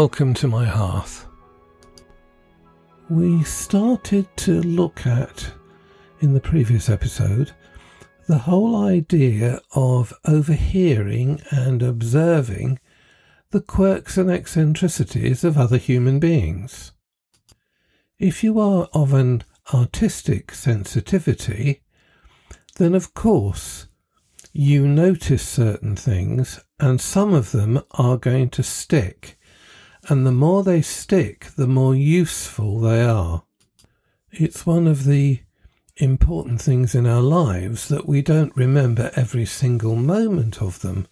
welcome to my hearth. We started to look at, in the previous episode, the whole idea of overhearing and observing the quirks and eccentricities of other human beings. If you are of an artistic sensitivity, then of course you notice certain things and some of them are going to stick. And the more they stick, the more useful they are. It's one of the important things in our lives that we don't remember every single moment of them.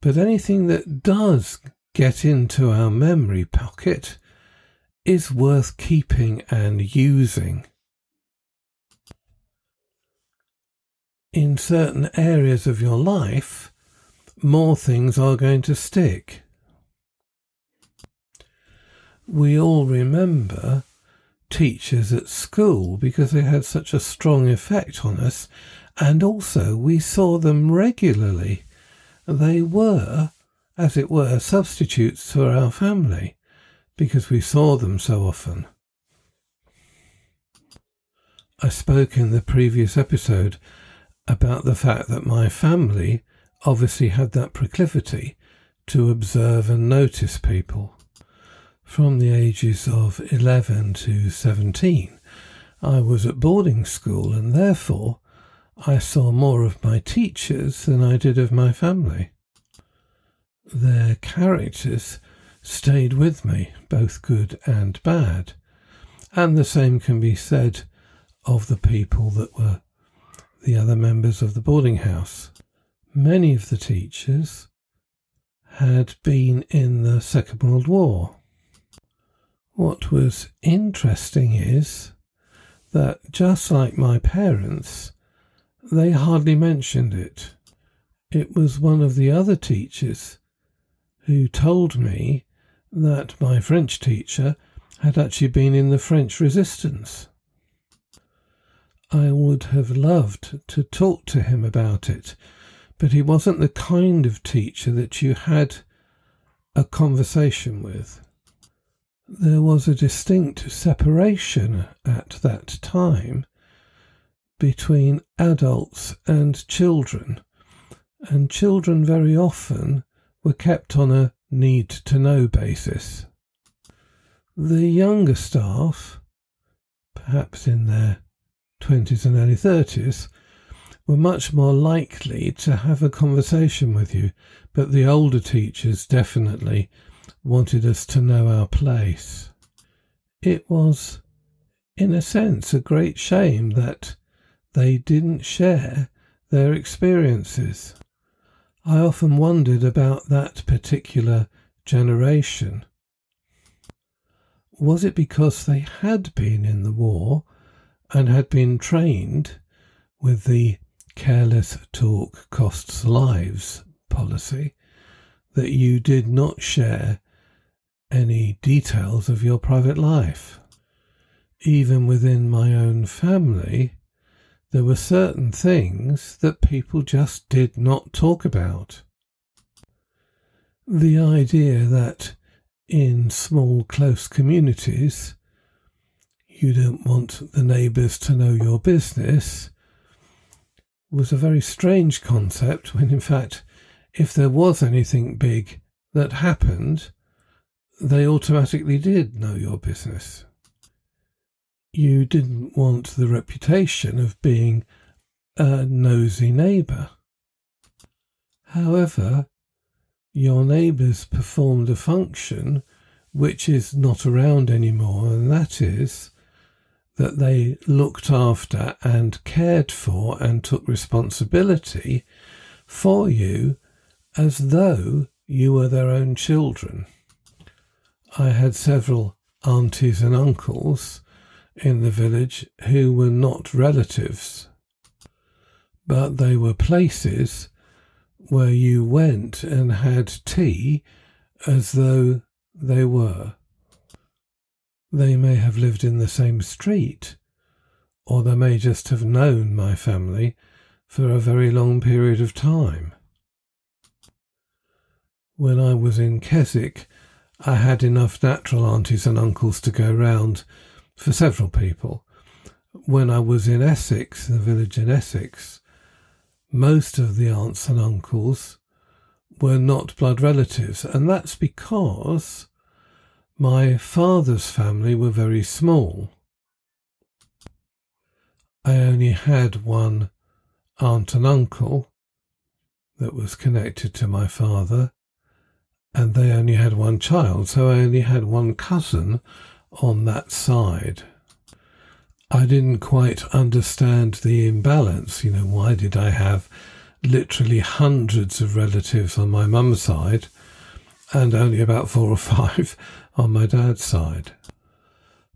But anything that does get into our memory pocket is worth keeping and using. In certain areas of your life, more things are going to stick. We all remember teachers at school because they had such a strong effect on us, and also we saw them regularly. They were, as it were, substitutes for our family because we saw them so often. I spoke in the previous episode about the fact that my family obviously had that proclivity to observe and notice people. From the ages of 11 to 17, I was at boarding school and therefore I saw more of my teachers than I did of my family. Their characters stayed with me, both good and bad. And the same can be said of the people that were the other members of the boarding house. Many of the teachers had been in the Second World War. What was interesting is that just like my parents, they hardly mentioned it. It was one of the other teachers who told me that my French teacher had actually been in the French resistance. I would have loved to talk to him about it, but he wasn't the kind of teacher that you had a conversation with. There was a distinct separation at that time between adults and children, and children very often were kept on a need to know basis. The younger staff, perhaps in their 20s and early 30s, were much more likely to have a conversation with you, but the older teachers definitely wanted us to know our place. It was, in a sense, a great shame that they didn't share their experiences. I often wondered about that particular generation. Was it because they had been in the war and had been trained with the careless talk costs lives policy that you did not share any details of your private life? Even within my own family, there were certain things that people just did not talk about. The idea that in small, close communities, you don't want the neighbours to know your business was a very strange concept when, in fact, if there was anything big that happened, they automatically did know your business you didn't want the reputation of being a nosy neighbour. However, your neighbours performed a function which is not around anymore, and that is that they looked after and cared for and took responsibility for you as though you were their own children. I had several aunties and uncles in the village who were not relatives, but they were places where you went and had tea as though they were. They may have lived in the same street, or they may just have known my family for a very long period of time. When I was in Keswick, I had enough natural aunties and uncles to go round for several people. When I was in Essex, the village in Essex, most of the aunts and uncles were not blood relatives, and that's because my father's family were very small. I only had one aunt and uncle that was connected to my father, and they only had one child, so I only had one cousin on that side. I didn't quite understand the imbalance. You know, why did I have literally hundreds of relatives on my mum's side and only about four or five on my dad's side?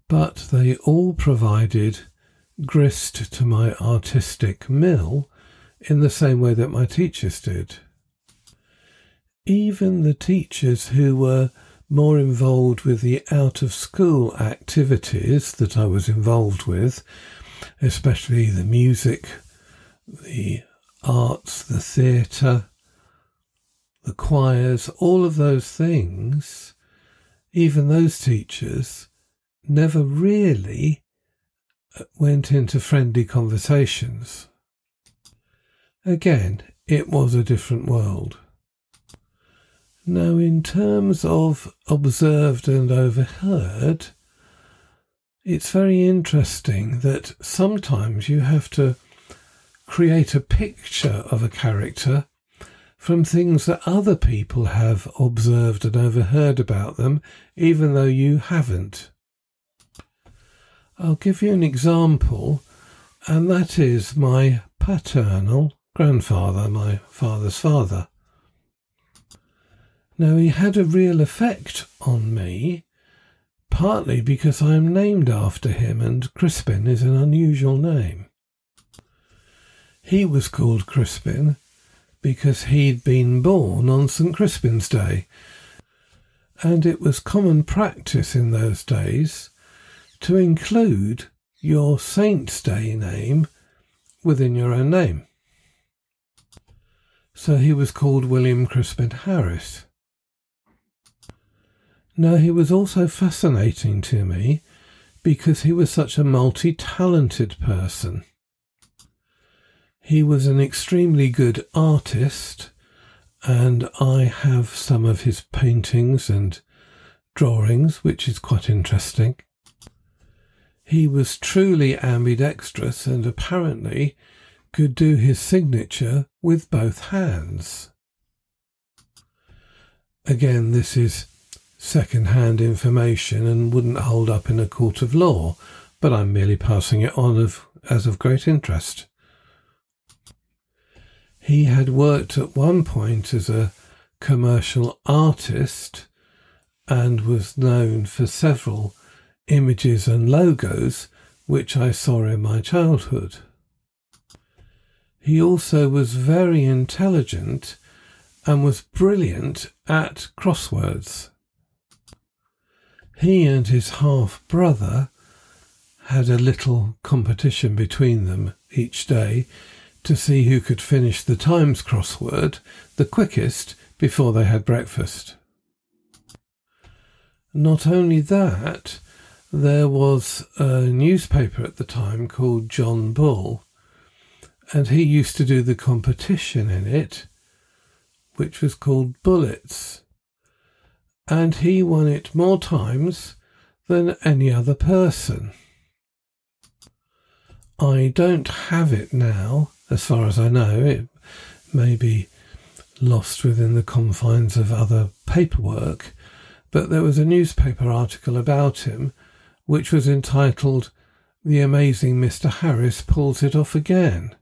But they all provided grist to my artistic mill in the same way that my teachers did. Even the teachers who were more involved with the out of school activities that I was involved with, especially the music, the arts, the theatre, the choirs, all of those things, even those teachers never really went into friendly conversations. Again, it was a different world. Now, in terms of observed and overheard, it's very interesting that sometimes you have to create a picture of a character from things that other people have observed and overheard about them, even though you haven't. I'll give you an example, and that is my paternal grandfather, my father's father. Now, he had a real effect on me, partly because I am named after him, and Crispin is an unusual name. He was called Crispin because he'd been born on St. Crispin's Day, and it was common practice in those days to include your Saint's Day name within your own name so he was called William Crispin Harris. Now, he was also fascinating to me because he was such a multi talented person. He was an extremely good artist, and I have some of his paintings and drawings, which is quite interesting. He was truly ambidextrous, and apparently could do his signature with both hands. Again, this is second hand information and wouldn't hold up in a court of law, but I'm merely passing it on of, as of great interest. He had worked at one point as a commercial artist and was known for several images and logos which I saw in my childhood. He also was very intelligent and was brilliant at crosswords. He and his half brother had a little competition between them each day to see who could finish the Times crossword the quickest before they had breakfast. Not only that, there was a newspaper at the time called John Bull, and he used to do the competition in it, which was called Bullets. And he won it more times than any other person. I don't have it now, as far as I know. It may be lost within the confines of other paperwork, but there was a newspaper article about him which was entitled The Amazing Mr. Harris Pulls It Off Again.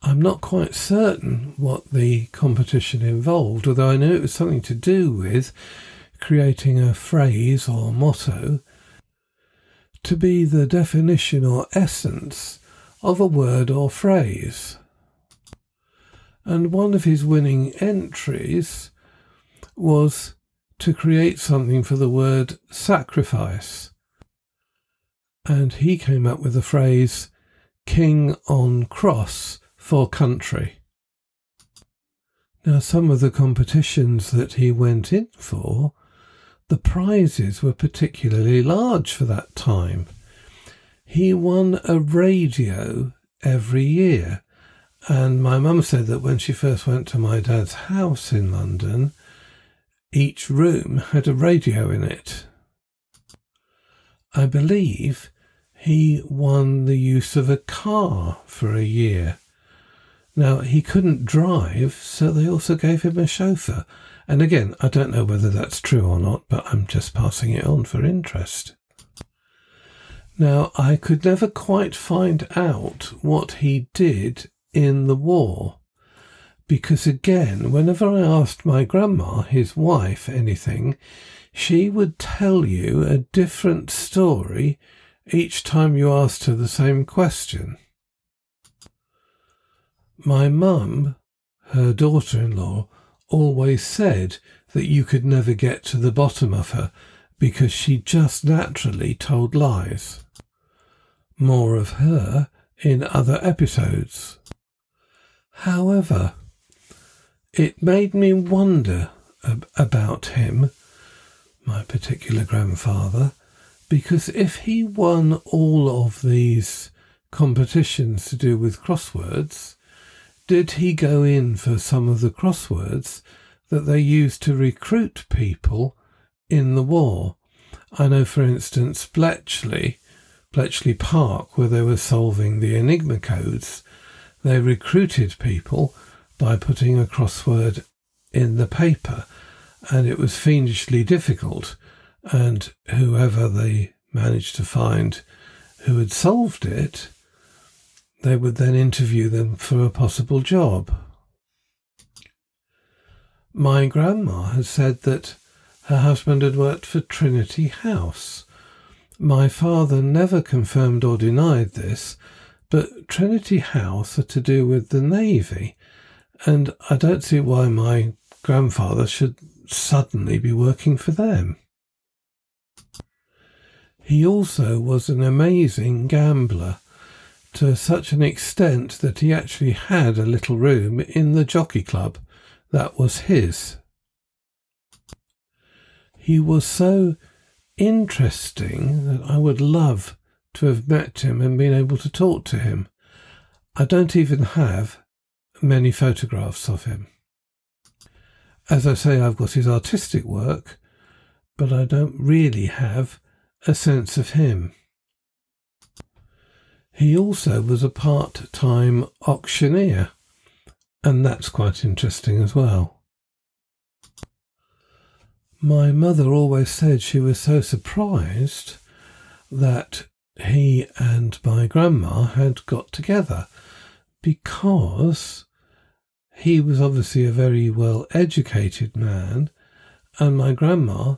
I'm not quite certain what the competition involved, although I know it was something to do with creating a phrase or motto to be the definition or essence of a word or phrase. And one of his winning entries was to create something for the word sacrifice. And he came up with the phrase king on cross for country. Now, some of the competitions that he went in for, the prizes were particularly large for that time. He won a radio every year. And my mum said that when she first went to my dad's house in London, each room had a radio in it. I believe he won the use of a car for a year. Now, he couldn't drive, so they also gave him a chauffeur. And again, I don't know whether that's true or not, but I'm just passing it on for interest. Now, I could never quite find out what he did in the war. Because again, whenever I asked my grandma, his wife, anything, she would tell you a different story each time you asked her the same question. My mum, her daughter in law, always said that you could never get to the bottom of her because she just naturally told lies. More of her in other episodes. However, it made me wonder ab- about him, my particular grandfather, because if he won all of these competitions to do with crosswords, did he go in for some of the crosswords that they used to recruit people in the war? I know, for instance, Bletchley, Bletchley Park, where they were solving the Enigma codes, they recruited people by putting a crossword in the paper, and it was fiendishly difficult and whoever they managed to find who had solved it, they would then interview them for a possible job. My grandma had said that her husband had worked for Trinity House. My father never confirmed or denied this, but Trinity House are to do with the Navy, and I don't see why my grandfather should suddenly be working for them. He also was an amazing gambler to such an extent that he actually had a little room in the jockey club that was his. He was so interesting that I would love to have met him and been able to talk to him. I don't even have many photographs of him. As I say, I've got his artistic work, but I don't really have a sense of him. He also was a part time auctioneer, and that's quite interesting as well. My mother always said she was so surprised that he and my grandma had got together because he was obviously a very well educated man, and my grandma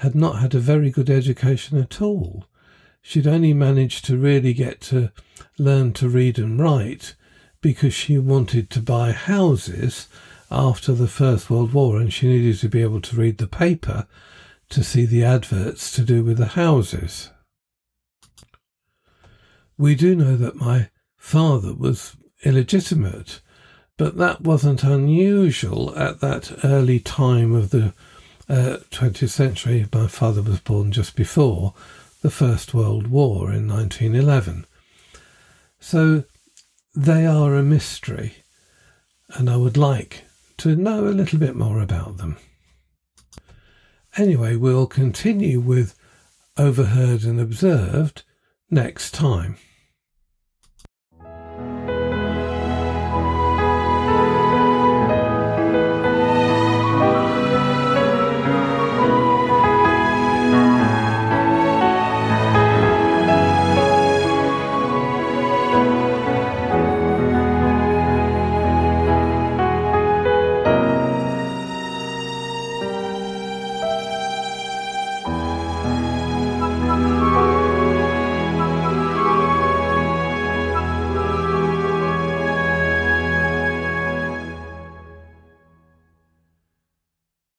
had not had a very good education at all. She'd only managed to really get to learn to read and write because she wanted to buy houses after the First World War and she needed to be able to read the paper to see the adverts to do with the houses. We do know that my father was illegitimate, but that wasn't unusual at that early time of the uh, 20th century. My father was born just before the First World War in 1911. So they are a mystery, and I would like to know a little bit more about them. Anyway, we'll continue with Overheard and Observed next time.